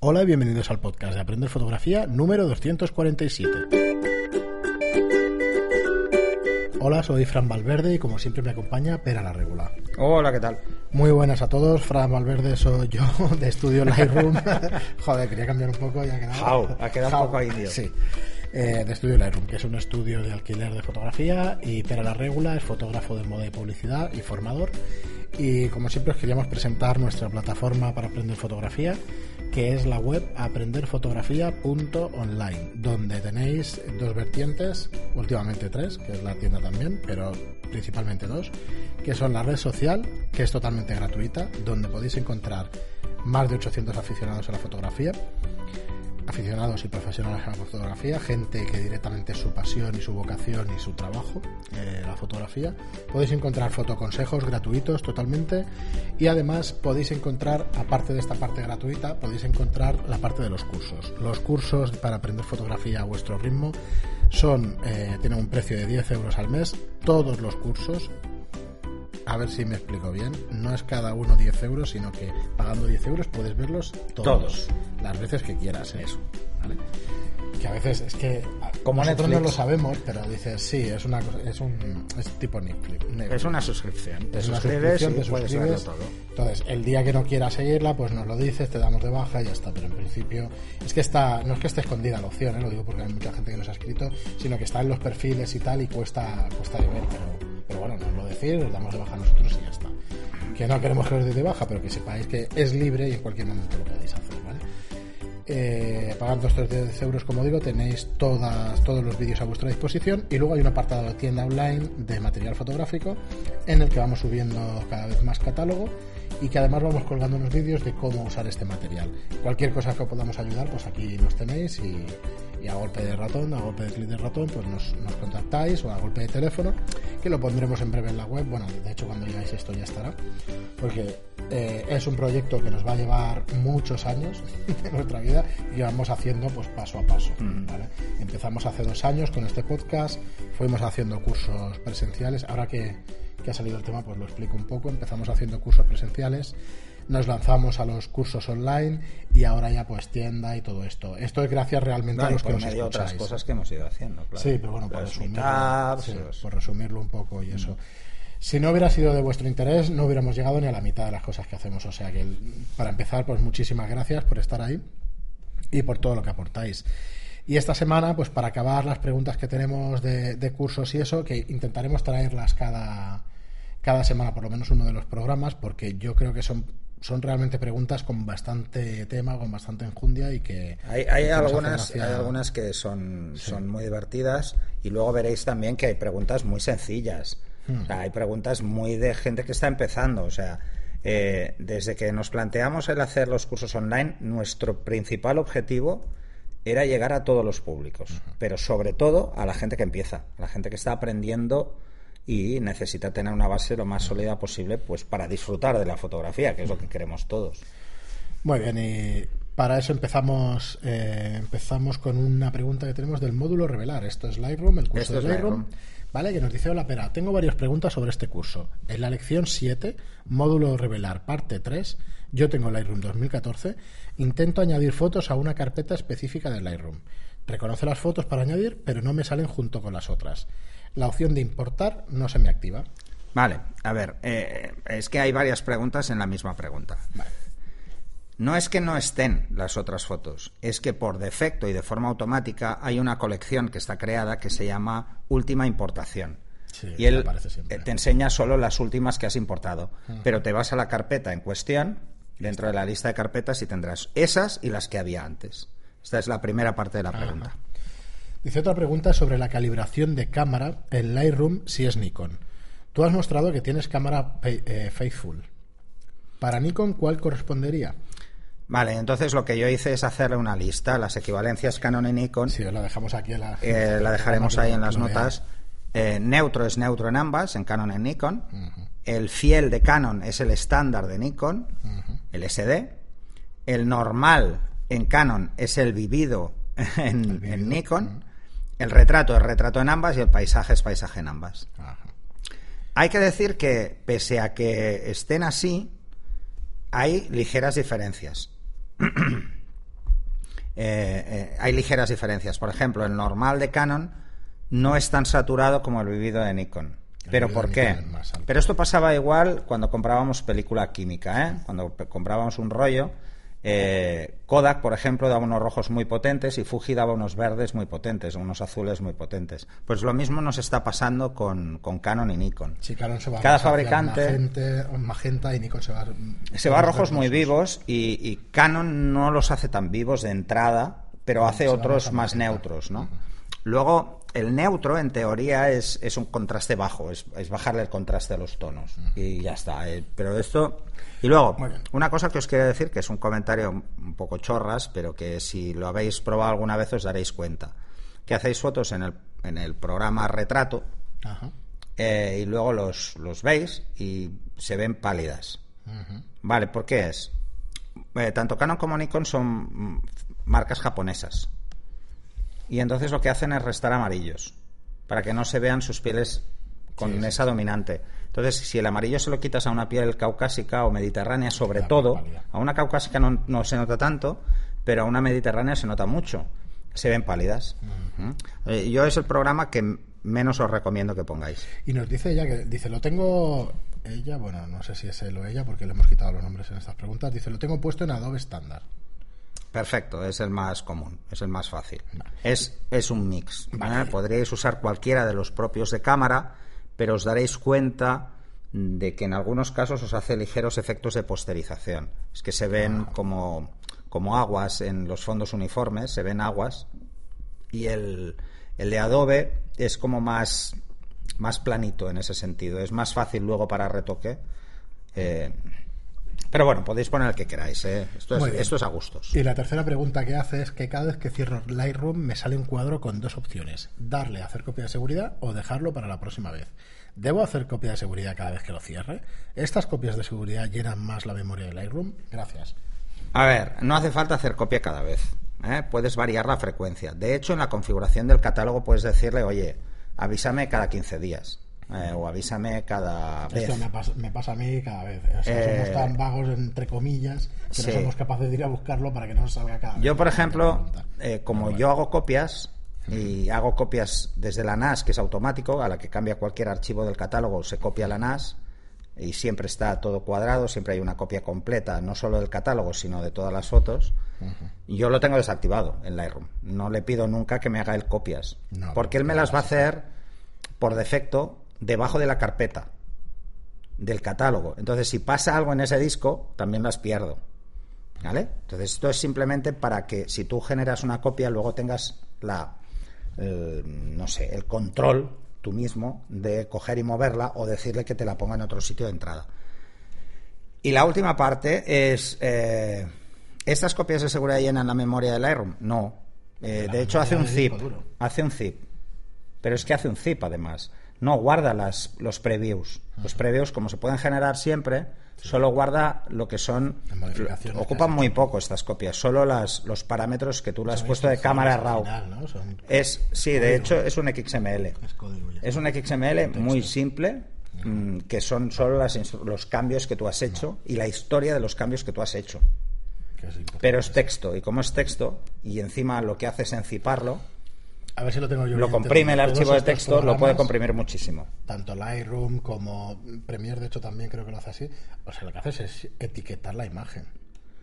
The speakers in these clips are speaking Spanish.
Hola y bienvenidos al podcast de Aprender Fotografía número 247. Hola, soy Fran Valverde y como siempre me acompaña Pera la Regula. Hola, ¿qué tal? Muy buenas a todos, Fran Valverde soy yo de Estudio Lightroom. Joder, quería cambiar un poco y ha quedado... How, ha quedado un poco indio. Sí, eh, de Estudio Lightroom, que es un estudio de alquiler de fotografía y Pera la Regula es fotógrafo de moda y publicidad y formador. Y como siempre os queríamos presentar nuestra plataforma para aprender fotografía que es la web aprenderfotografía.online, donde tenéis dos vertientes, últimamente tres, que es la tienda también, pero principalmente dos, que son la red social, que es totalmente gratuita, donde podéis encontrar más de 800 aficionados a la fotografía, aficionados y profesionales a la fotografía, gente que directamente es su pasión y su vocación y su trabajo, eh, la fotografía. Podéis encontrar fotoconsejos gratuitos totalmente y además podéis encontrar, aparte de esta parte gratuita, podéis encontrar la parte de los cursos. Los cursos para aprender fotografía a vuestro ritmo son, eh, tienen un precio de 10 euros al mes, todos los cursos, a ver si me explico bien, no es cada uno 10 euros, sino que pagando 10 euros puedes verlos todos, Todos. las veces que quieras. ¿eh? Eso. ¿vale? Que a veces es que Como nosotros no Netflix. lo sabemos, pero dices, sí, es una cosa- es un es tipo Netflix. Netflix. Es una suscripción. Te Es una suscribes y suscripción, te puedes suscribes. todo. Entonces, el día que no quieras seguirla, pues nos lo dices, te damos de baja y ya está. Pero en principio, es que está, no es que esté escondida la opción, ¿eh? lo digo porque hay mucha gente que nos ha escrito, sino que está en los perfiles y tal y cuesta, cuesta de ver. Pero, pero bueno, nos lo decís, os damos de baja nosotros y ya está. Que no queremos que os deis de baja, pero que sepáis que es libre y en cualquier momento lo podéis hacer, ¿vale? Eh, pagando estos 10 euros, como digo, tenéis todas, todos los vídeos a vuestra disposición y luego hay un apartado de tienda online de material fotográfico en el que vamos subiendo cada vez más catálogo y que además vamos colgando unos vídeos de cómo usar este material. Cualquier cosa que os podamos ayudar, pues aquí nos tenéis y, y a golpe de ratón, a golpe de clic de ratón, pues nos, nos contactáis o a golpe de teléfono, que lo pondremos en breve en la web. Bueno, de hecho cuando digáis esto ya estará, porque eh, es un proyecto que nos va a llevar muchos años de nuestra vida y vamos haciendo pues paso a paso. ¿vale? Empezamos hace dos años con este podcast, fuimos haciendo cursos presenciales, ahora que, que ha salido el tema pues lo explico un poco, empezamos haciendo cursos presenciales, nos lanzamos a los cursos online y ahora ya pues tienda y todo esto. Esto es gracias realmente a los que nos medio otras cosas que hemos ido haciendo, claro. Sí, pero bueno, por resumirlo, meetups, sí, los- por resumirlo un poco y eso. Si no hubiera sido de vuestro interés, no hubiéramos llegado ni a la mitad de las cosas que hacemos. O sea que, para empezar, pues muchísimas gracias por estar ahí y por todo lo que aportáis. Y esta semana, pues para acabar las preguntas que tenemos de, de cursos y eso, que intentaremos traerlas cada, cada semana, por lo menos uno de los programas, porque yo creo que son, son realmente preguntas con bastante tema, con bastante enjundia y que... Hay, hay algunas, hay algunas que son, son muy divertidas y luego veréis también que hay preguntas muy sencillas. Hmm. O sea, hay preguntas muy de gente que está empezando. O sea, eh, desde que nos planteamos el hacer los cursos online, nuestro principal objetivo era llegar a todos los públicos, pero sobre todo a la gente que empieza, a la gente que está aprendiendo y necesita tener una base lo más sólida posible pues para disfrutar de la fotografía, que es lo que queremos todos. Muy bien, y para eso empezamos eh, empezamos con una pregunta que tenemos del módulo Revelar. Esto es Lightroom, el curso Esto de es Lightroom. Vale, que nos dice, hola Pera, tengo varias preguntas sobre este curso. En la lección 7, módulo Revelar, parte 3, yo tengo Lightroom 2014, intento añadir fotos a una carpeta específica de Lightroom. Reconoce las fotos para añadir, pero no me salen junto con las otras. La opción de importar no se me activa. Vale, a ver, eh, es que hay varias preguntas en la misma pregunta. Vale. No es que no estén las otras fotos, es que por defecto y de forma automática hay una colección que está creada que se llama Última Importación. Sí, y él te enseña solo las últimas que has importado, pero te vas a la carpeta en cuestión, dentro de la lista de carpetas, y tendrás esas y las que había antes. Esta es la primera parte de la pregunta. Dice otra pregunta sobre la calibración de cámara en Lightroom si es Nikon. Tú has mostrado que tienes cámara eh, Faithful. Para Nikon, ¿cuál correspondería? Vale, entonces lo que yo hice es hacerle una lista, las equivalencias Canon y Nikon, os la dejamos aquí en la... Eh, la dejaremos ahí en las notas. Eh, neutro es neutro en ambas, en Canon y en Nikon. El fiel de Canon es el estándar de Nikon, el SD. El normal en Canon es el vivido en, en Nikon. El retrato es retrato en ambas y el paisaje es paisaje en ambas. Hay que decir que, pese a que estén así, hay ligeras diferencias. eh, eh, hay ligeras diferencias. Por ejemplo, el normal de Canon no es tan saturado como el vivido de Nikon. ¿Pero por qué? Pero esto pasaba igual cuando comprábamos película química, ¿eh? Cuando comprábamos un rollo, eh, Kodak, por ejemplo, daba unos rojos muy potentes y Fuji daba unos verdes muy potentes, unos azules muy potentes. Pues lo mismo nos está pasando con, con Canon y Nikon. Sí, Canon se va Cada fabricante- magenta y Nikon se va Se va a rojos muy vivos y, y Canon no los hace tan vivos de entrada, pero hace otros más magenta. neutros, ¿no? Luego, el neutro, en teoría, es, es un contraste bajo, es, es bajarle el contraste a los tonos. Y ya está. eh, Pero esto... Y luego, una cosa que os quiero decir, que es un comentario un poco chorras, pero que si lo habéis probado alguna vez os daréis cuenta. Que hacéis fotos en el, en el programa retrato Ajá. eh, y luego los, los veis y se ven pálidas. Vale, ¿por qué es? Eh, tanto Canon como Nikon son mm, marcas japonesas. Y entonces lo que hacen es restar amarillos, para que no se vean sus pieles con Sí, sí, esa dominante. Entonces, si el amarillo se lo quitas a una piel caucásica o mediterránea, sobre todo, a una caucásica no, no se nota tanto, pero a una mediterránea se nota mucho. Se ven pálidas. Eh, yo es el programa que menos os recomiendo que pongáis. Y nos dice ella que dice, lo tengo ella, bueno, no sé si es él o ella porque le hemos quitado los nombres en estas preguntas, dice, lo tengo puesto en Adobe estándar. Perfecto, es el más común, es el más fácil. Es, es un mix. ¿eh? Podríais usar cualquiera de los propios de cámara, pero os daréis cuenta de que en algunos casos os hace ligeros efectos de posterización. Es que se ven como, como aguas en los fondos uniformes, se ven aguas, y el, el de Adobe es como más, más planito en ese sentido. Es más fácil luego para retoque. eh, pero bueno, podéis poner el que queráis. ¿eh? Esto, es, esto es a gustos. Y la tercera pregunta que hace es que cada vez que cierro Lightroom me sale un cuadro con dos opciones, darle a hacer copia de seguridad o dejarlo para la próxima vez. ¿Debo hacer copia de seguridad cada vez que lo cierre? ¿Estas copias de seguridad llenan más la memoria de Lightroom? Gracias. A ver, no hace falta hacer copia cada vez. ¿eh? Puedes variar la frecuencia. De hecho, en la configuración del catálogo puedes decirle, oye, avísame cada 15 días. Eh, o avísame cada vez. Esto me pasa, me pasa a mí cada vez. O sea, Eh, somos tan vagos, entre comillas, que sí. no somos capaces de ir a buscarlo para que no nos salga cada vez. Yo, por ejemplo, eh, como bueno. yo hago copias y hago copias desde la NAS, que es automático, a la que cambia cualquier archivo del catálogo, se copia la NAS y siempre está todo cuadrado, siempre hay una copia completa, no solo del catálogo, sino de todas las fotos. Yo lo tengo desactivado en Lightroom. No le pido nunca que me haga él copias, No, porque él me las va a hacer por defecto debajo de la carpeta del catálogo. Entonces, si pasa algo en ese disco, también las pierdo. ¿Vale? Entonces, esto es simplemente para que si tú generas una copia, luego tengas la, el, no sé, el control tú mismo de coger y moverla o decirle que te la ponga en otro sitio de entrada. Y la última parte es, eh, ¿estas copias de seguridad llenan la memoria del Lightroom? No. Eh, de hecho, hace un zip. Hace un zip. Pero es que hace un zip además. No guarda las, los previews. Los previews, como se pueden generar siempre, solo guarda lo que son. Ocupan muy poco estas copias. Solo las, los parámetros que tú le has puesto de cámara RAW. final, ¿no? Son- Es, sí, de hecho es un XML. Es código ya. Es un XML muy simple, mm, que son solo las los cambios que tú has hecho y la historia de los cambios que tú has hecho. es. Pero es texto, y como es texto, y encima lo que hace es enciparlo, A ver si lo tengo yo lo comprime el archivo de texto, lo puede comprimir muchísimo. Tanto Lightroom como Premiere, de hecho, también creo que lo hace así. O sea, lo que haces es etiquetar la imagen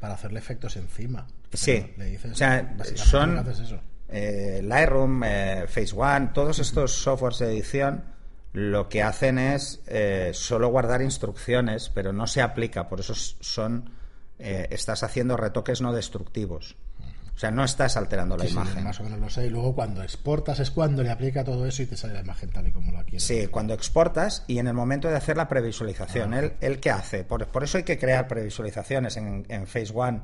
para hacerle efectos encima. Sí, Le dices, o sea, son haces eso. eh, Lightroom, eh, Phase One, todos estos softwares de edición lo que hacen es eh, solo guardar instrucciones, pero no se aplica, por eso son eh, estás haciendo retoques no destructivos. O sea, no estás alterando la Sí, sí, imagen. más o menos lo sé. Y luego cuando exportas es cuando le aplica todo eso y te sale la imagen tal y como la quieres. Sí, cuando exportas y en el momento de hacer la previsualización. ¿Él, él qué hace? Por, por eso hay que crear previsualizaciones en, en Phase One,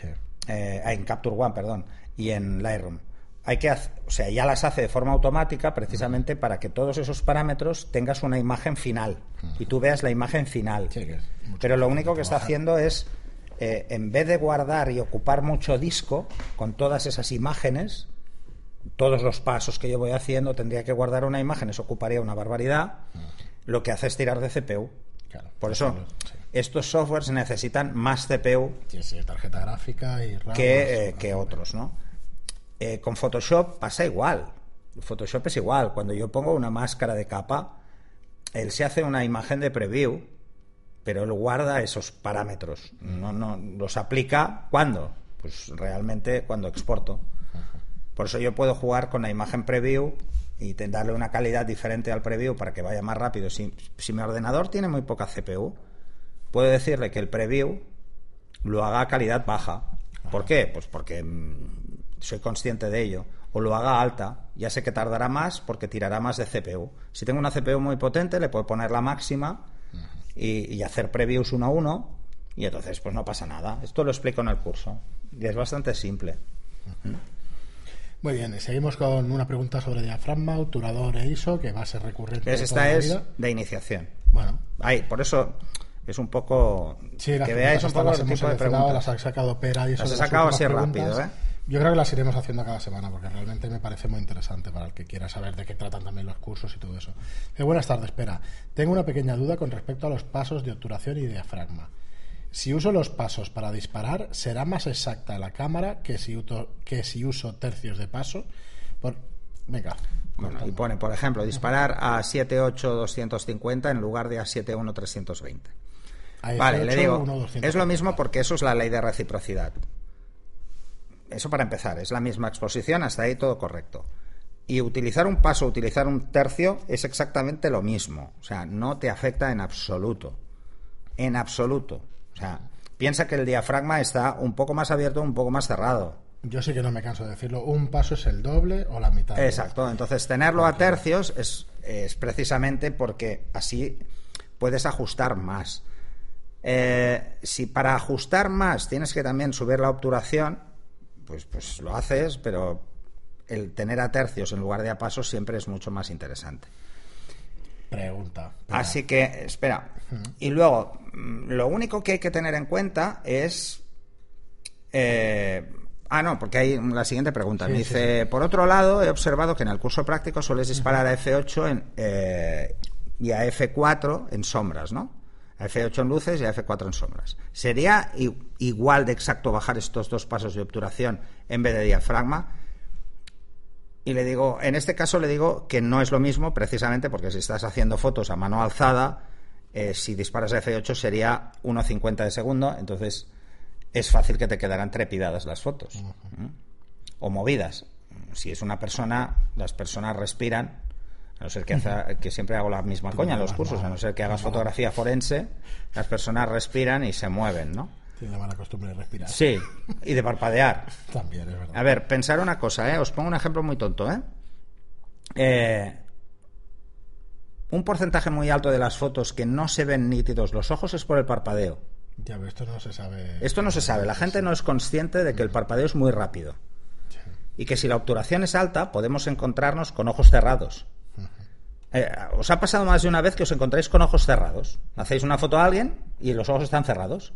Sí. eh, en Capture One, perdón, y en Lightroom. Hay que, hac- o sea, ya las hace de forma automática precisamente para que todos esos parámetros tengas una imagen final y tú veas la imagen final. Sí, Pero lo único que está haciendo es, eh, en vez de guardar y ocupar mucho disco con todas esas imágenes, todos los pasos que yo voy haciendo, tendría que guardar una imagen, eso ocuparía una barbaridad. Lo que hace es tirar de CPU. Claro. Por eso, Sí. estos softwares necesitan más CPU Sí, tarjeta gráfica y RAM. que, eh, que otros, ¿no? Eh, con Photoshop pasa igual. Photoshop es igual. Cuando yo pongo una máscara de capa, él se hace una imagen de preview, pero él guarda esos parámetros. No, no los aplica cuando, pues realmente cuando exporto. Por eso yo puedo jugar con la imagen preview y darle una calidad diferente al preview para que vaya más rápido. Si, si mi ordenador tiene muy poca CPU, puedo decirle que el preview lo haga a calidad baja. ¿Por qué? Pues porque mm, soy consciente de ello. O lo haga alta. Ya sé que tardará más porque tirará más de CPU. Si tengo una CPU muy potente, le puedo poner la máxima y, y hacer previews uno a uno. Y entonces, pues no pasa nada. Esto lo explico en el curso. Y es bastante simple. Muy bien, y seguimos con una pregunta sobre diafragma, obturador e ISO, que va a ser recurrente. esta es de iniciación. Bueno. Ahí, por eso es un poco sí, que veáis un poco el tipo de preguntas. Las ha sacado Pera y eso Las he sacado así rápido, ¿eh? Yo creo que las iremos haciendo cada semana porque realmente me parece muy interesante para el que quiera saber de qué tratan también los cursos y todo eso. Eh, buenas tardes, Pera. Tengo una pequeña duda con respecto a los pasos de obturación y diafragma. Si uso los pasos para disparar, ¿será más exacta la cámara que si, que si uso tercios de paso? Por... Venga. Bueno, y pone, por ejemplo, disparar a 78250 en lugar de a 71320 vale, le digo, es lo mismo porque eso es la ley de reciprocidad. Eso para empezar, es la misma exposición, hasta ahí todo correcto. Y utilizar un paso, utilizar un tercio es exactamente lo mismo. O sea, no te afecta en absoluto. En absoluto. O sea, piensa que el diafragma está un poco más abierto, un poco más cerrado. Yo sí que no me canso de decirlo. Un paso es el doble o la mitad. Exacto. Entonces, tenerlo a tercios es, es precisamente porque así puedes ajustar más. Eh, si para ajustar más tienes que también subir la obturación, pues, pues lo haces, pero el tener a tercios en lugar de a pasos siempre es mucho más interesante. Pregunta. Así que, espera. Y luego, mm, lo único que hay que tener en cuenta es. eh, ah, no, porque hay la siguiente pregunta. Me Sí, dice: Por otro lado, he observado que en el curso práctico sueles disparar a F8 en, eh, y a F4 en sombras, ¿no? A F8 en luces y a F4 en sombras. ¿Sería igual de exacto bajar estos dos pasos de obturación en vez de diafragma? Y le digo, en este caso le digo que no es lo mismo, precisamente porque si estás haciendo fotos a mano alzada, eh, si disparas a F8 sería 1,50 de segundo, entonces es fácil que te quedaran trepidadas las fotos. ¿Mm? O movidas. Si es una persona, las personas respiran, a no ser que, hace- que siempre hago la misma coña en los cursos, a no ser que hagas fotografía forense, las personas respiran y se mueven, ¿no? Tiene la mala costumbre de respirar. Sí, y de parpadear. También, es verdad. A ver, pensar una cosa, ¿eh? Os pongo un ejemplo muy tonto, ¿eh? Eh, Un porcentaje muy alto de las fotos que no se ven nítidos los ojos es por el parpadeo. Ya, pero esto no se sabe. Esto no se sabe. La gente no es consciente de que el parpadeo es muy rápido. Y que si la obturación es alta, podemos encontrarnos con ojos cerrados. Eh, ¿Os ha pasado más de una vez que os encontráis con ojos cerrados? Hacéis una foto a alguien y los ojos están cerrados.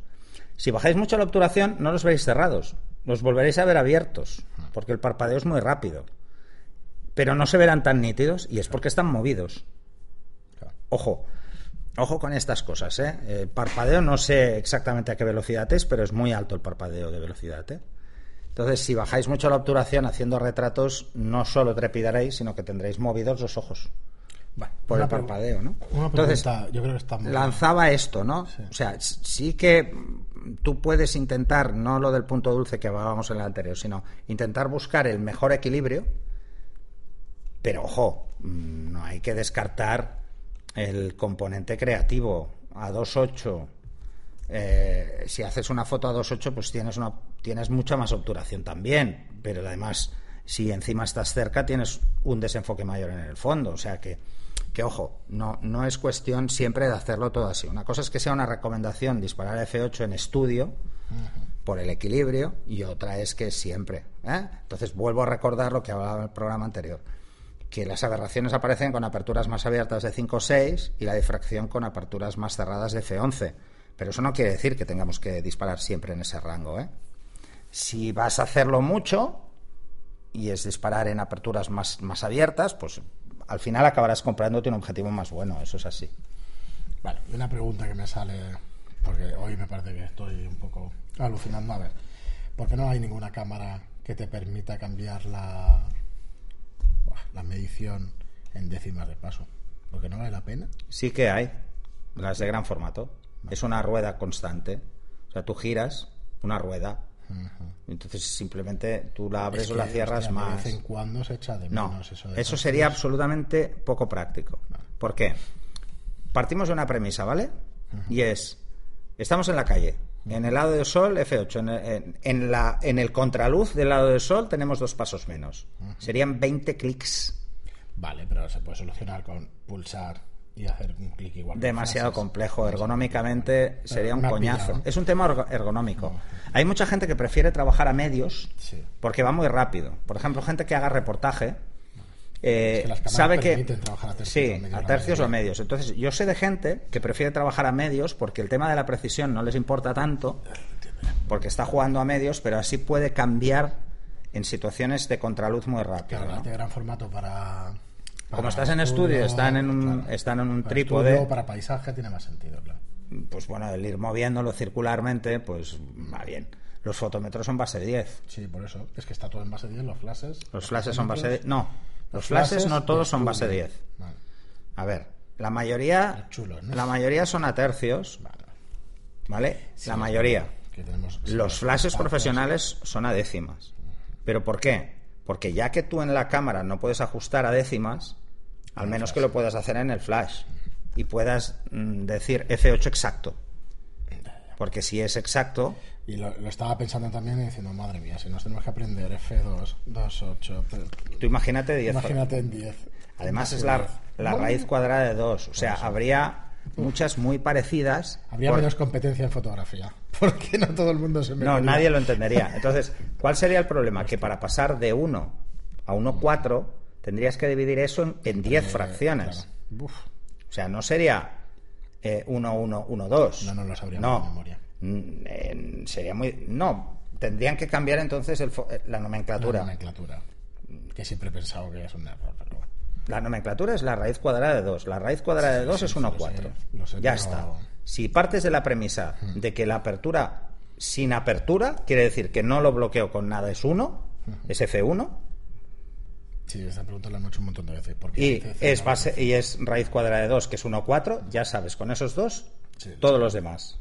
Si bajáis mucho la obturación, no los veréis cerrados. Los volveréis a ver abiertos, porque el parpadeo es muy rápido. Pero no se verán tan nítidos y es porque están movidos. Ojo, ojo con estas cosas, ¿eh? El parpadeo no sé exactamente a qué velocidad es, pero es muy alto el parpadeo de velocidad, ¿eh? Entonces, si bajáis mucho la obturación haciendo retratos, no solo trepidaréis, sino que tendréis movidos los ojos Por el parpadeo, ¿no? Una Entonces, pregunta, yo creo que está muy lanzaba esto, ¿no? O sea, sí que tú puedes intentar, no lo del punto dulce que hablábamos en el anterior, sino intentar buscar el mejor equilibrio, pero ojo, mm, no hay que descartar el componente creativo a 2.8. Eh, si haces una foto a 2.8, pues tienes, una, tienes mucha más obturación también, pero además, si encima estás cerca, tienes un desenfoque mayor en el fondo. O sea que, que ojo, no, no es cuestión siempre de hacerlo todo así. Una cosa es que sea una recomendación disparar a F8 en estudio por el equilibrio y otra es que siempre. ¿eh? Entonces vuelvo a recordar lo que hablaba en el programa anterior, que las aberraciones aparecen con aperturas más abiertas de 5 o 6 y la difracción con aperturas más cerradas de F11. Pero eso no quiere decir que tengamos que disparar siempre en ese rango. ¿eh? Si vas a hacerlo mucho y es disparar en aperturas más, más abiertas, pues al final acabarás comprándote un objetivo más bueno, eso es así. Vale, una pregunta que me sale, porque hoy me parece que estoy un poco alucinando. A ver, ¿por qué no hay ninguna cámara que te permita cambiar la, la medición en décimas de paso. Porque no vale la pena. Sí que hay, las de gran formato. Es una rueda constante. O sea, tú giras una rueda. Entonces simplemente tú la abres Es o la cierras hostia, más. De vez en cuando se echa de No, menos eso. eso, de esas sería absolutamente poco práctico. ¿Por qué? Partimos de una premisa, ¿vale? Y es, estamos en la calle. En el lado del sol, F8. En el, en- en la, en el contraluz del lado del sol tenemos dos pasos menos. Serían 20 clics. Vale, pero se puede solucionar con pulsar y hacer un clic igual. Demasiado frases. complejo. Ergonómicamente sería un coñazo. pillado. Es un tema ergo- ergonómico. Hay mucha gente que prefiere trabajar a medios Sí. porque va muy rápido. Por ejemplo, gente que haga reportaje. eh, Es que cámaras sabe que trabajar a tercios o sí, medios a tercios o a medios. Entonces, yo sé de gente que prefiere trabajar a medios porque el tema de la precisión no les importa tanto, porque está jugando a medios, pero así puede cambiar en situaciones de contraluz muy rápido. Claro, ¿no? de gran formato para. Como estás en estudio, están en un- están en un para trípode. estudio, para paisaje tiene más sentido, claro. Pues bueno, el ir moviéndolo circularmente, pues va bien. Los fotómetros son base 10. Sí, por eso. Es que está todo en base 10, los flashes. Los flashes son base 10. fotómetros, No, los flashes no todos son base 10. Vale, A ver, la mayoría, Los chulos, ¿no? la mayoría son a tercios, vale. ¿vale? Sí, la mayoría. que tenemos- sí, Los flashes profesionales son a décimas. ¿Pero por qué? Porque ya que tú en la cámara no puedes ajustar a décimas, al menos que lo puedas hacer en el flash y puedas mm, decir F8 exacto. Porque si es exacto, Y lo, lo estaba pensando también y diciendo, madre mía, si nos tenemos que aprender F2, 2, 8. tú imagínate 10. Imagínate en 10. Además es la, 10. la raíz cuadrada de 2. O sea, habría muchas muy parecidas. Habría por- menos competencia en fotografía. Porque no todo el mundo se No, metería. nadie lo entendería. Entonces, ¿cuál sería el problema? Que para pasar de 1 a 1,4 tendrías que dividir eso en- en 10 Eh, fracciones. claro. O sea, no sería eh, 1, 1, 1, 2. No, no lo sabríamos No. de memoria. Eh, sería muy. No. Tendrían que cambiar entonces el fo- eh, la nomenclatura. La nomenclatura. Que siempre he pensado que es un error, pero bueno. La nomenclatura es la raíz cuadrada de 2. La raíz cuadrada de 2 es sí, lo 1,4. sé, lo sé, ya pero- está. Si partes de la premisa de que la apertura sin apertura, quiere decir que no lo bloqueo con nada, es 1, es F1, Sí, esta pregunta la hemos hecho un montón de veces. porque y es, base, y es raíz cuadrada de 2, que es 1,4, ya sabes, con esos dos, Sí. todos los demás.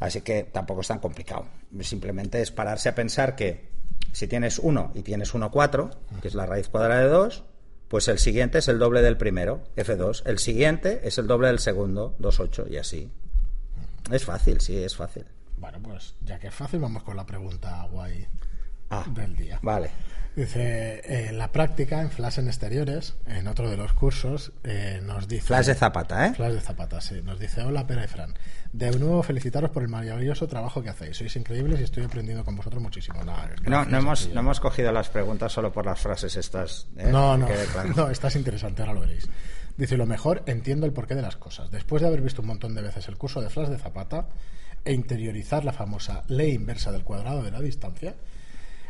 Así que tampoco es tan complicado. Simplemente es pararse a pensar que si tienes 1 y tienes 1,4, que es la raíz cuadrada de 2, pues el siguiente es el doble del primero, F2. El siguiente es el doble del segundo, 2,8 y así. Es fácil, sí, es fácil. Bueno, pues ya que es fácil, vamos con la pregunta guay Ah, del día. vale. Dice, eh, en la práctica, en Flash en exteriores, en otro de los cursos, eh, nos dice... Flash de zapata, ¿eh? Flash de Zapata, sí. Nos dice, hola, Pera y Fran. De nuevo, felicitaros por el maravilloso trabajo que hacéis. Sois increíbles y estoy aprendiendo con vosotros muchísimo. Nada, No, no hemos, no hemos cogido las preguntas solo por las frases estas. ¿eh? No, no, claro. no, estás interesante, ahora lo veréis. Dice, lo mejor, entiendo el porqué de las cosas. Después de haber visto un montón de veces el curso de Flash de Zapata e interiorizar la famosa ley inversa del cuadrado de la distancia,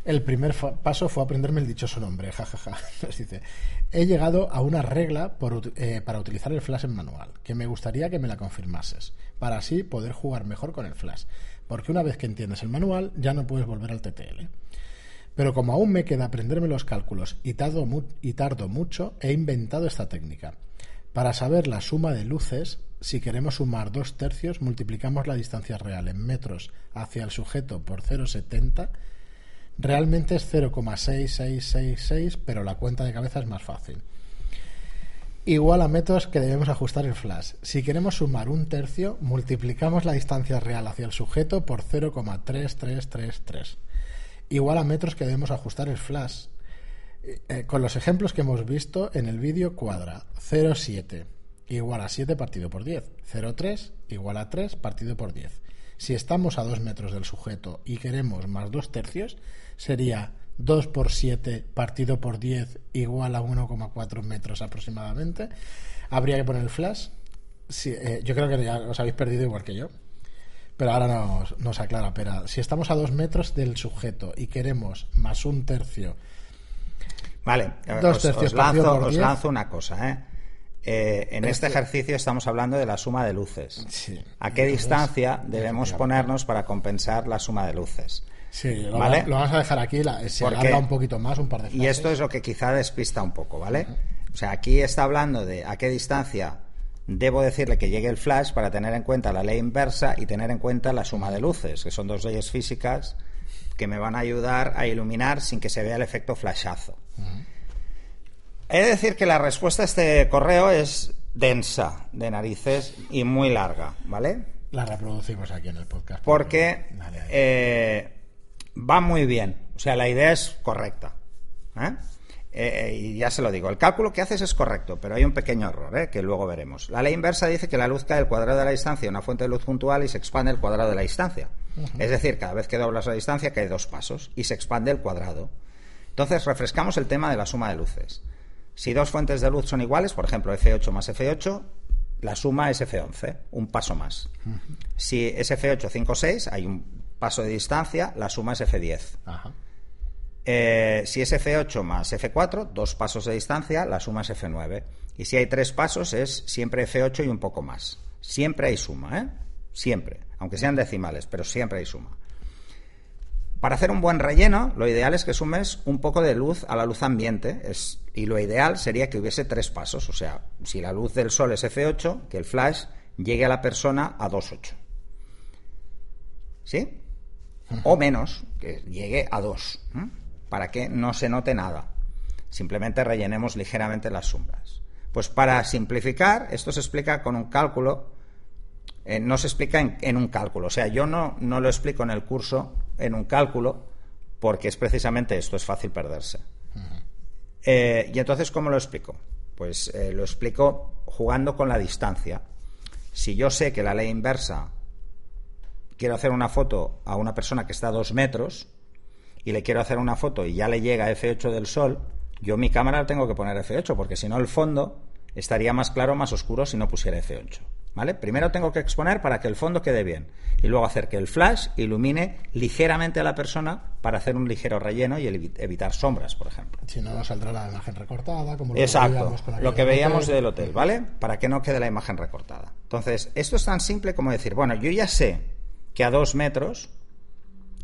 el primer paso fue aprenderme el dichoso nombre, jajaja. Nos dice, he llegado a una regla eh, para utilizar el flash en manual, que me gustaría que me la confirmases, para así poder jugar mejor con el flash. Porque una vez que entiendes el manual, ya no puedes volver al TTL. Pero como aún me queda aprenderme los cálculos y tardo, mu- y tardo mucho, he inventado esta técnica. Para saber la suma de luces, si queremos sumar dos tercios, multiplicamos la distancia real en metros hacia el sujeto por 0,70. Realmente es 0,6666, pero la cuenta de cabeza es más fácil. Igual a metros que debemos ajustar el flash. Si queremos sumar un tercio, multiplicamos la distancia real hacia el sujeto por 0,3333 igual a metros que debemos ajustar el flash. Eh, con los ejemplos que hemos visto en el vídeo cuadra 0,7 igual a 7 partido por 10, 0,3 igual a 3 partido por 10. Si estamos a 2 metros del sujeto y queremos más 2 tercios, sería 2 por 7 partido por 10 igual a 1,4 metros aproximadamente. Habría que poner el flash. Sí, eh, yo creo que ya os habéis perdido igual que yo. Pero ahora nos, nos aclara, pero si estamos a dos metros del sujeto y queremos más un tercio, Vale, Dos os, tercios os lanzo, por os lanzo una cosa. ¿eh? Eh, en este Este- ejercicio estamos hablando de la suma de luces. Sí. ¿A qué distancia debemos ponernos para compensar la suma de luces? Sí, lo, ¿Vale? lo vamos a dejar aquí, la, se Porque- alarga un poquito más, un par de Y frases. esto es lo que quizá despista un poco, ¿vale? O sea, aquí está hablando de a qué distancia debo decirle que llegue el flash para tener en cuenta la ley inversa y tener en cuenta la suma de luces, que son dos leyes físicas que me van a ayudar a iluminar sin que se vea el efecto flashazo. He de decir que la respuesta a este correo es densa de narices y muy larga, ¿vale? La reproducimos aquí en el podcast. porque eh, va muy bien. O sea, la idea es correcta. ¿eh? Eh, y ya se lo digo, el cálculo que haces es correcto, pero hay un pequeño error, ¿eh? que luego veremos. La ley inversa dice que la luz cae al cuadrado de la distancia de una fuente de luz puntual y se expande el cuadrado de la distancia. Es decir, cada vez que doblas la distancia cae dos pasos y se expande el cuadrado. Entonces, refrescamos el tema de la suma de luces. Si dos fuentes de luz son iguales, por ejemplo, F8 más F8, la suma es F11, un paso más. Si es F8, 5, 6, hay un paso de distancia, la suma es F10. Ajá. Eh, si es F8 más F4, dos pasos de distancia, la suma es F9. Y si hay tres pasos, es siempre F8 y un poco más. Siempre hay suma, ¿eh? Siempre. Aunque sean decimales, pero siempre hay suma. Para hacer un buen relleno, lo ideal es que sumes un poco de luz a la luz ambiente. Es, y lo ideal sería que hubiese tres pasos. O sea, si la luz del sol es F8, que el flash llegue a la persona a 2,8. ¿Sí? O menos, que llegue a 2. ¿eh? Para que no se note nada. Simplemente rellenemos ligeramente las sombras. Pues para simplificar, esto se explica con un cálculo. eh, no se explica en, en un cálculo. O sea, yo no, no lo explico en el curso en un cálculo porque es precisamente esto, es fácil perderse. Eh, y entonces, ¿cómo lo explico? Pues eh, lo explico jugando con la distancia. Si yo sé que la ley inversa quiero hacer una foto a una persona que está a dos metros y le quiero hacer una foto y ya le llega F8 del sol, yo mi cámara la tengo que poner F8 porque si no el fondo estaría más claro más oscuro si no pusiera F8. ¿Vale? Primero tengo que exponer para que el fondo quede bien y luego hacer que el flash ilumine ligeramente a la persona para hacer un ligero relleno y evi- evitar sombras, por ejemplo. Si no, saldrá la imagen recortada, como lo Exacto, veíamos con aquel lo que veíamos del hotel, ¿vale? Para que no quede la imagen recortada. Entonces, esto es tan simple como decir, bueno, yo ya sé que a dos metros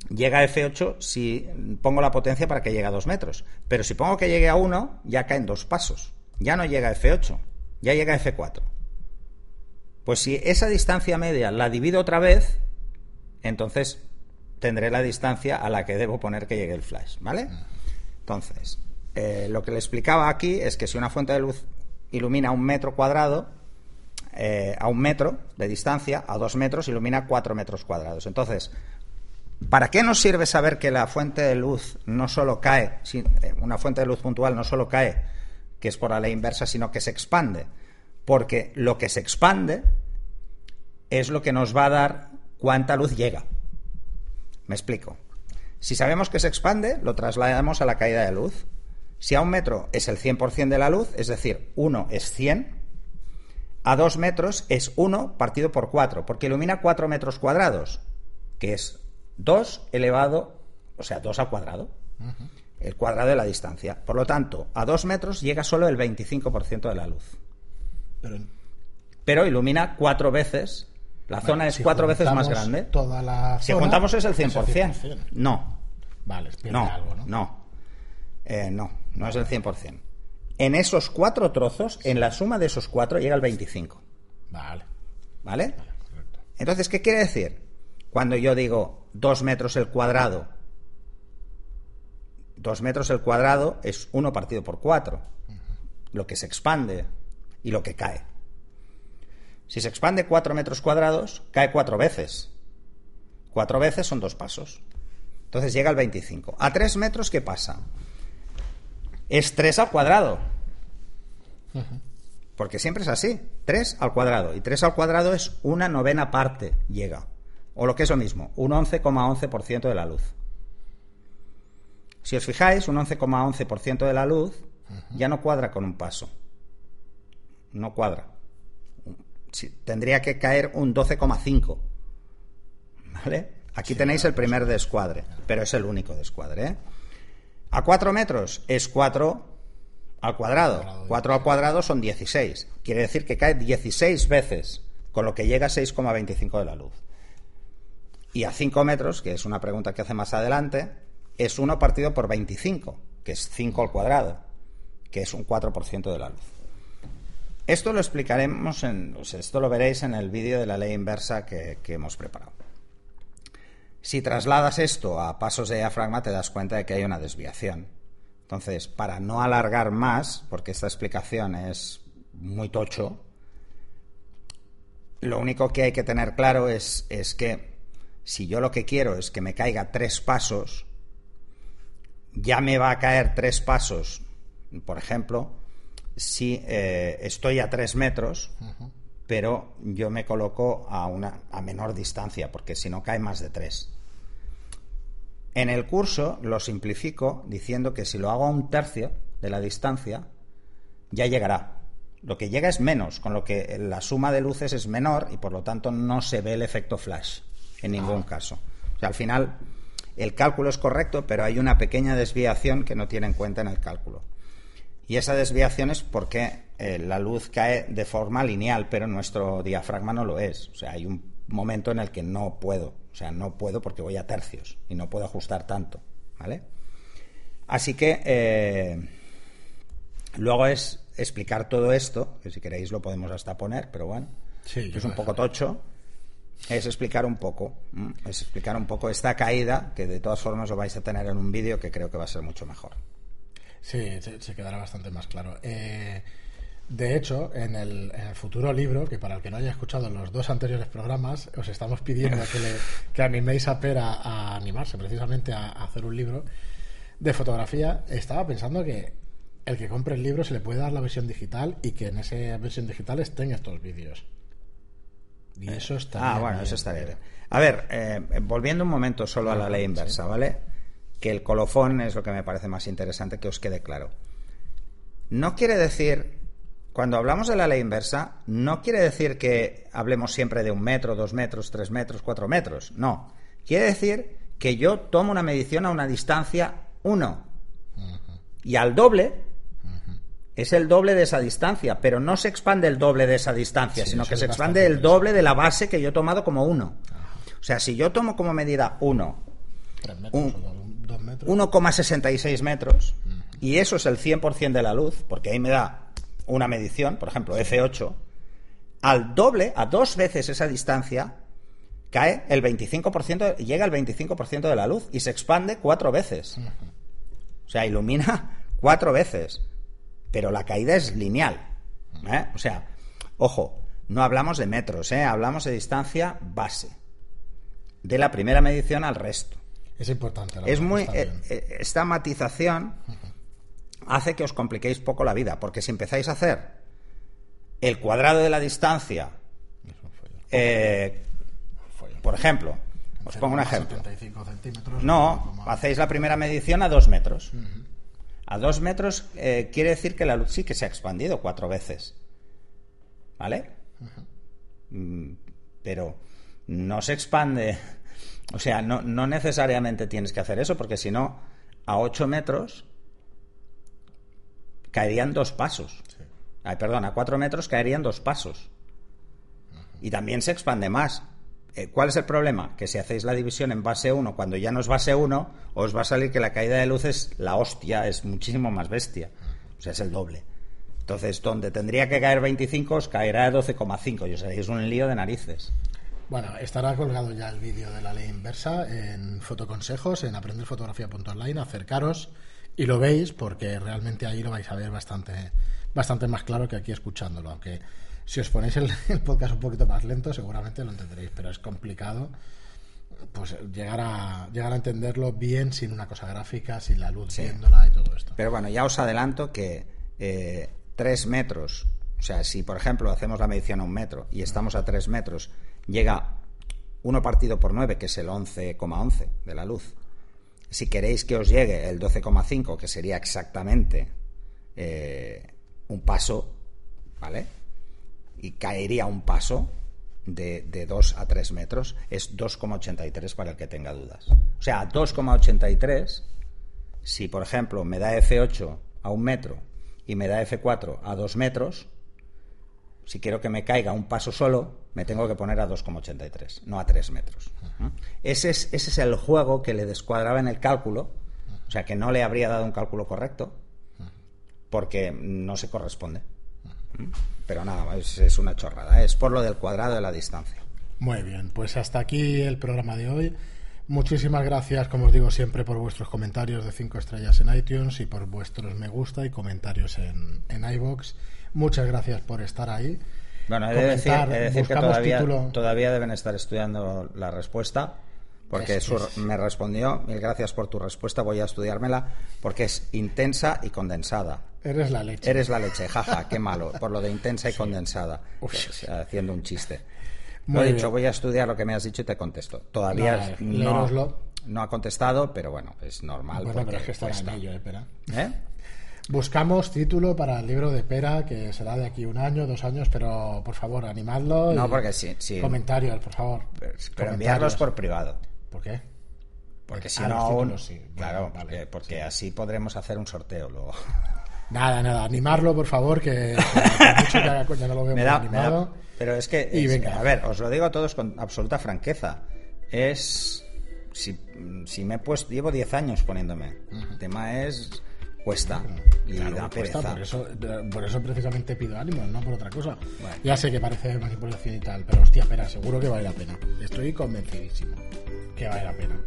llega a F8 si pongo la potencia para que llegue a dos metros. Pero si pongo que llegue a uno, ya caen dos pasos. Ya no llega a F8, ya llega a F4. Pues si esa distancia media la divido otra vez, entonces tendré la distancia a la que debo poner que llegue el flash, ¿vale? Entonces, eh, lo que le explicaba aquí es que si una fuente de luz ilumina un metro cuadrado, eh, a un metro de distancia, a dos metros, ilumina cuatro metros cuadrados. Entonces, ¿para qué nos sirve saber que la fuente de luz no solo cae, eh, una fuente de luz puntual no solo cae, que es por la ley inversa, sino que se expande? Porque lo que se expande es lo que nos va a dar cuánta luz llega. Me explico. Si sabemos que se expande, lo trasladamos a la caída de luz. Si a un metro es el 100% de la luz, es decir, 1 es 100, a 2 metros es 1 partido por 4, porque ilumina 4 metros cuadrados, que es 2 elevado, o sea, 2 al cuadrado, el cuadrado de la distancia. Por lo tanto, a 2 metros llega solo el 25% de la luz, Pero, pero ilumina 4 veces, la zona es si 4 veces más grande. Toda la Si zona, juntamos es el 100%. 100%. No, Vale, no, algo, ¿no? no. Eh, no, no es el 100%. En esos cuatro trozos, en la suma de esos cuatro, llega el 25. Vale, ¿Vale? correcto. Entonces, ¿qué quiere decir? Cuando yo digo 2 metros el cuadrado, 2 metros el cuadrado es 1 partido por 4. Lo que se expande y lo que cae. Si se expande 4 metros cuadrados, cae 4 veces. 4 veces son dos pasos. Entonces llega al 25. A 3 metros, ¿qué pasa? Es 3 al cuadrado. Porque siempre es así. 3 al cuadrado. Y 3 al cuadrado es una novena parte llega. O lo que es lo mismo, un 11,11% de la luz. Si os fijáis, un 11,11% de la luz ya no cuadra con un paso. No cuadra. Tendría que caer un 12,5. ¿Vale? Aquí tenéis el primer descuadre, pero es el único descuadre. ¿eh? A 4 metros es 4 al cuadrado. Cuadrado, 4 al cuadrado son 16. Quiere decir que cae 16 veces, con lo que llega a 6,25 de la luz. Y a 5 metros, que es una pregunta que hace más adelante, es 1 partido por 25, que es 5 al cuadrado, que es un 4% de la luz. Esto lo explicaremos, en, esto lo veréis en el vídeo de la ley inversa que, que hemos preparado. Si trasladas esto a pasos de diafragma, te das cuenta de que hay una desviación. Entonces, para no alargar más, porque esta explicación es muy tocho, lo único que hay que tener claro es, es que si yo lo que quiero es que me caiga tres pasos, ya me va a caer tres pasos, por ejemplo, si eh, estoy a tres metros, pero yo me coloco a una a menor distancia, porque si no cae más de tres. En el curso lo simplifico diciendo que si lo hago a un tercio de la distancia, ya llegará. Lo que llega es menos, con lo que la suma de luces es menor y por lo tanto no se ve el efecto flash en ningún ah. caso. O sea, al final el cálculo es correcto, pero hay una pequeña desviación que no tiene en cuenta en el cálculo. Y esa desviación es porque eh, la luz cae de forma lineal, pero nuestro diafragma no lo es. O sea, hay un momento en el que no puedo. O sea, no puedo porque voy a tercios y no puedo ajustar tanto. ¿Vale? Así que eh, luego es explicar todo esto, que si queréis lo podemos hasta poner, pero bueno, es un poco tocho, es explicar un poco, es explicar un poco esta caída, que de todas formas lo vais a tener en un vídeo que creo que va a ser mucho mejor. Sí, se, quedará bastante más claro. Eh, de hecho, en el, futuro libro, que para el que no haya escuchado los dos anteriores programas, os estamos pidiendo que, le, que animéis a Per a, animarse precisamente a, hacer un libro de fotografía. Estaba pensando que el que compre el libro se le puede dar la versión digital y que en esa versión digital estén estos vídeos. Y eh, eso está. Ah, bueno, eso estaría bien. A ver, eh, volviendo un momento solo a la ley inversa, ¿vale? Que el colofón es lo que me parece más interesante que os quede claro. No quiere decir, cuando hablamos de la ley inversa, no quiere decir que hablemos siempre de un metro, dos metros, tres metros, cuatro metros. No. Quiere decir que yo tomo una medición a una distancia 1. Y al doble es el doble de esa distancia, pero no se expande el doble de esa distancia, sino que se expande el doble de la base que yo he tomado como 1. O sea, si yo tomo como medida 1, 1,66 metros, y eso es el 100% de la luz, porque ahí me da una medición, por ejemplo, F8, al doble, a dos veces esa distancia, cae el 25%, llega el 25% de la luz y se expande cuatro veces. O sea, ilumina cuatro veces pero la caída es lineal. ¿eh? O sea, ojo, no hablamos de metros, ¿eh? hablamos de distancia base. De la primera medición al resto. Es importante. es muy, eh, eh, esta matización hace que os compliquéis poco la vida, porque si empezáis a hacer el cuadrado de la distancia, por ejemplo, os pongo un ejemplo. No, hacéis la primera medición a dos metros. A dos metros eh, quiere decir que la luz sí que se ha expandido cuatro veces. ¿Vale? Mm, pero no se expande. O sea, no, necesariamente tienes que hacer eso, porque si no, a ocho metros caerían dos pasos. Ay, perdón, a cuatro metros caerían dos pasos. Y también se expande más. Eh, ¿Cuál es el problema? Que si hacéis la división en base 1, cuando ya no es base 1, os va a salir que la caída de luz es la hostia, es muchísimo más bestia. O sea, es el doble. Entonces, donde tendría que caer 25, os caerá a 12,5 y os haréis un lío de narices. Bueno, estará colgado ya el vídeo de la ley inversa en fotoconsejos, en aprenderfotografía.online. Acercaros y lo veis porque realmente ahí lo vais a ver bastante, bastante más claro que aquí escuchándolo. Aunque si os ponéis el, podcast un poquito más lento, seguramente lo entenderéis, pero es complicado pues llegar a llegar a entenderlo bien sin una cosa gráfica, sin la luz viéndola y todo esto. Pero bueno, ya os adelanto que eh, tres metros, o sea, si por ejemplo hacemos la medición a un metro y estamos a tres metros, llega uno partido por nueve, que es el 11,11 de la luz. Si queréis que os llegue el 12,5, que sería exactamente eh, un paso, ¿vale? y caería un paso de, de 2 a 3 metros, es 2,83 para el que tenga dudas. O sea, 2,83, si por ejemplo me da F8 a un metro y me da F4 a 2 metros, si quiero que me caiga un paso solo, me tengo que poner a 2,83, no a 3 metros. Ese, es, ese es el juego que le descuadraba en el cálculo, o sea, que no le habría dado un cálculo correcto, porque no se corresponde. Pero nada, es, es una chorrada, es por lo del cuadrado de la distancia. Muy bien, pues hasta aquí el programa de hoy. Muchísimas gracias, como os digo siempre, por vuestros comentarios de 5 estrellas en iTunes y por vuestros me gusta y comentarios en, en iBox. Muchas gracias por estar ahí. Bueno, he de decir, he de decir que todavía, título. todavía deben estar estudiando la respuesta, porque Es- su- es- me respondió, mil gracias por tu respuesta, voy a estudiármela, porque es intensa y condensada. Eres la leche. Eres la leche, jaja, qué malo, por lo de intensa y condensada, Uy. Haciendo un chiste. Muy Lo he dicho, voy a estudiar lo que me has dicho y te contesto. Todavía no, no ha contestado, pero bueno, es normal. Bueno, porque pero es que estará en ello, eh. ¿Eh? Buscamos título para el libro de Pera, que será de aquí un año, dos años, pero por favor, animadlo. No, porque sí, sí. Comentarios, por favor. Pero, enviarlos por privado. ¿Por qué? Porque Ah, si los no, aún- títulos, sí. Bueno, claro, vale, porque, porque sí. así podremos hacer un sorteo luego. Nada, nada, animarlo, por favor, que, que que no lo veo Me da, me da- animado. pero es que, Y es- venga. a ver, os lo digo a todos con absoluta franqueza. Es, si, si me he puesto, llevo 10 años poniéndome. El tema es, cuesta y Claro, da cuesta, por, eso, por eso precisamente pido ánimos, no por otra cosa. Bueno. Ya sé que parece manipulación y tal, pero hostia, espera, seguro que vale la pena. Estoy convencidísimo que vale la pena.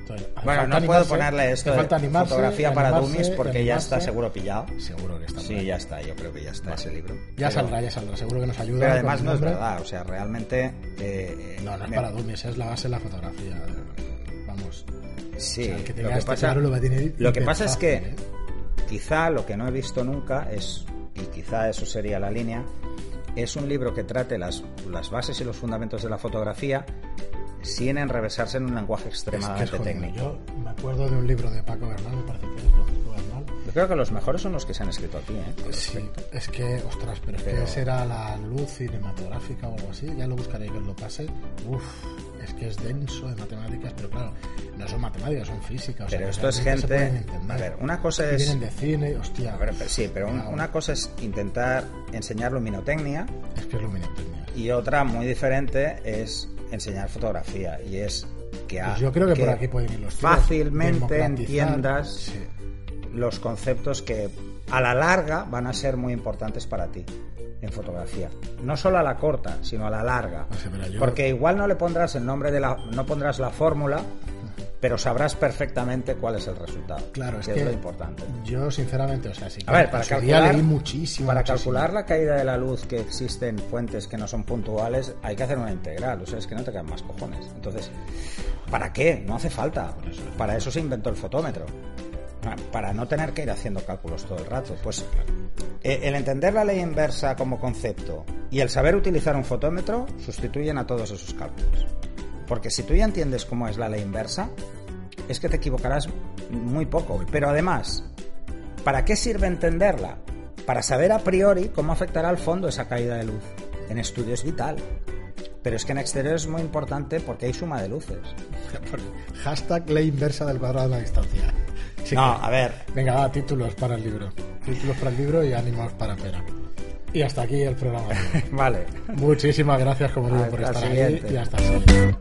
Entonces, Bueno, no puedo ponerle esto de falta animarse, fotografía para dummies porque ya está seguro pillado. Seguro que está Sí, ahí. ya está, yo creo que ya está ese libro. Ya Pero- saldrá, ya saldrá, seguro que nos ayuda. Pero además no es verdad, o sea, realmente... eh, No, no es me- para dummies, es la base de la fotografía. Vamos. Sí, O sea, el que lo que este pasa, claro lo que pasa es que ¿eh? Quizá lo que no he visto nunca es, y quizá eso sería la línea, es un libro que trate las, las bases y los fundamentos de la fotografía sin enrevesarse en un lenguaje Es que es extremadamente técnico. Yo me acuerdo de un libro de Paco Bernal, me parece que es creo que los mejores son los que se han escrito aquí, ¿eh? Sí, es que, ostras, pero es Pero- que será la luz cinematográfica o algo así. Ya lo buscaré que os lo pase. Uf, es que es denso de matemáticas, pero claro, no son matemáticas, son físicas. o sea, Pero esto es gente... A ver, una cosa Y es... vienen de cine, hostia. A ver, pero sí, pero una cosa es intentar enseñar luminotecnia Es que es luminotecnia. y otra muy diferente es enseñar fotografía y es que, a- Pues yo creo que, por aquí pueden ir los fácilmente entiendas Sí. Los conceptos que a la larga van a ser muy importantes para ti en fotografía. No solo a la corta, sino a la larga. O sea, pero yo- Porque igual no le pondrás el nombre de la no pondrás la fórmula, pero sabrás perfectamente cuál es el resultado. Claro, es que es lo importante. yo sinceramente, o sea, sí que A ver, para calcular, leí muchísimo. para muchísimo. calcular la caída de la luz que existen fuentes que no son puntuales, hay que hacer una integral. O sea, es que no te quedan más cojones. Entonces, ¿para qué? No hace falta. Para eso se inventó el fotómetro. Para no tener que ir haciendo cálculos todo el rato. Pues eh, el entender la ley inversa como concepto y el saber utilizar un fotómetro sustituyen a todos esos cálculos. Porque si tú ya entiendes cómo es la ley inversa, es que te equivocarás muy poco. Pero además, ¿para qué sirve entenderla? Para saber a priori cómo afectará al fondo esa caída de luz. En estudio es vital. Pero es que en exterior es muy importante porque hay suma de luces. Hashtag ley inversa del cuadrado de la distancia. No, que- a ver, Venga, va, títulos para el libro. Títulos para el libro y ánimos para Pera. Y hasta aquí el programa. vale. Muchísimas gracias, como digo, por estar siguiente. y hasta siguiente.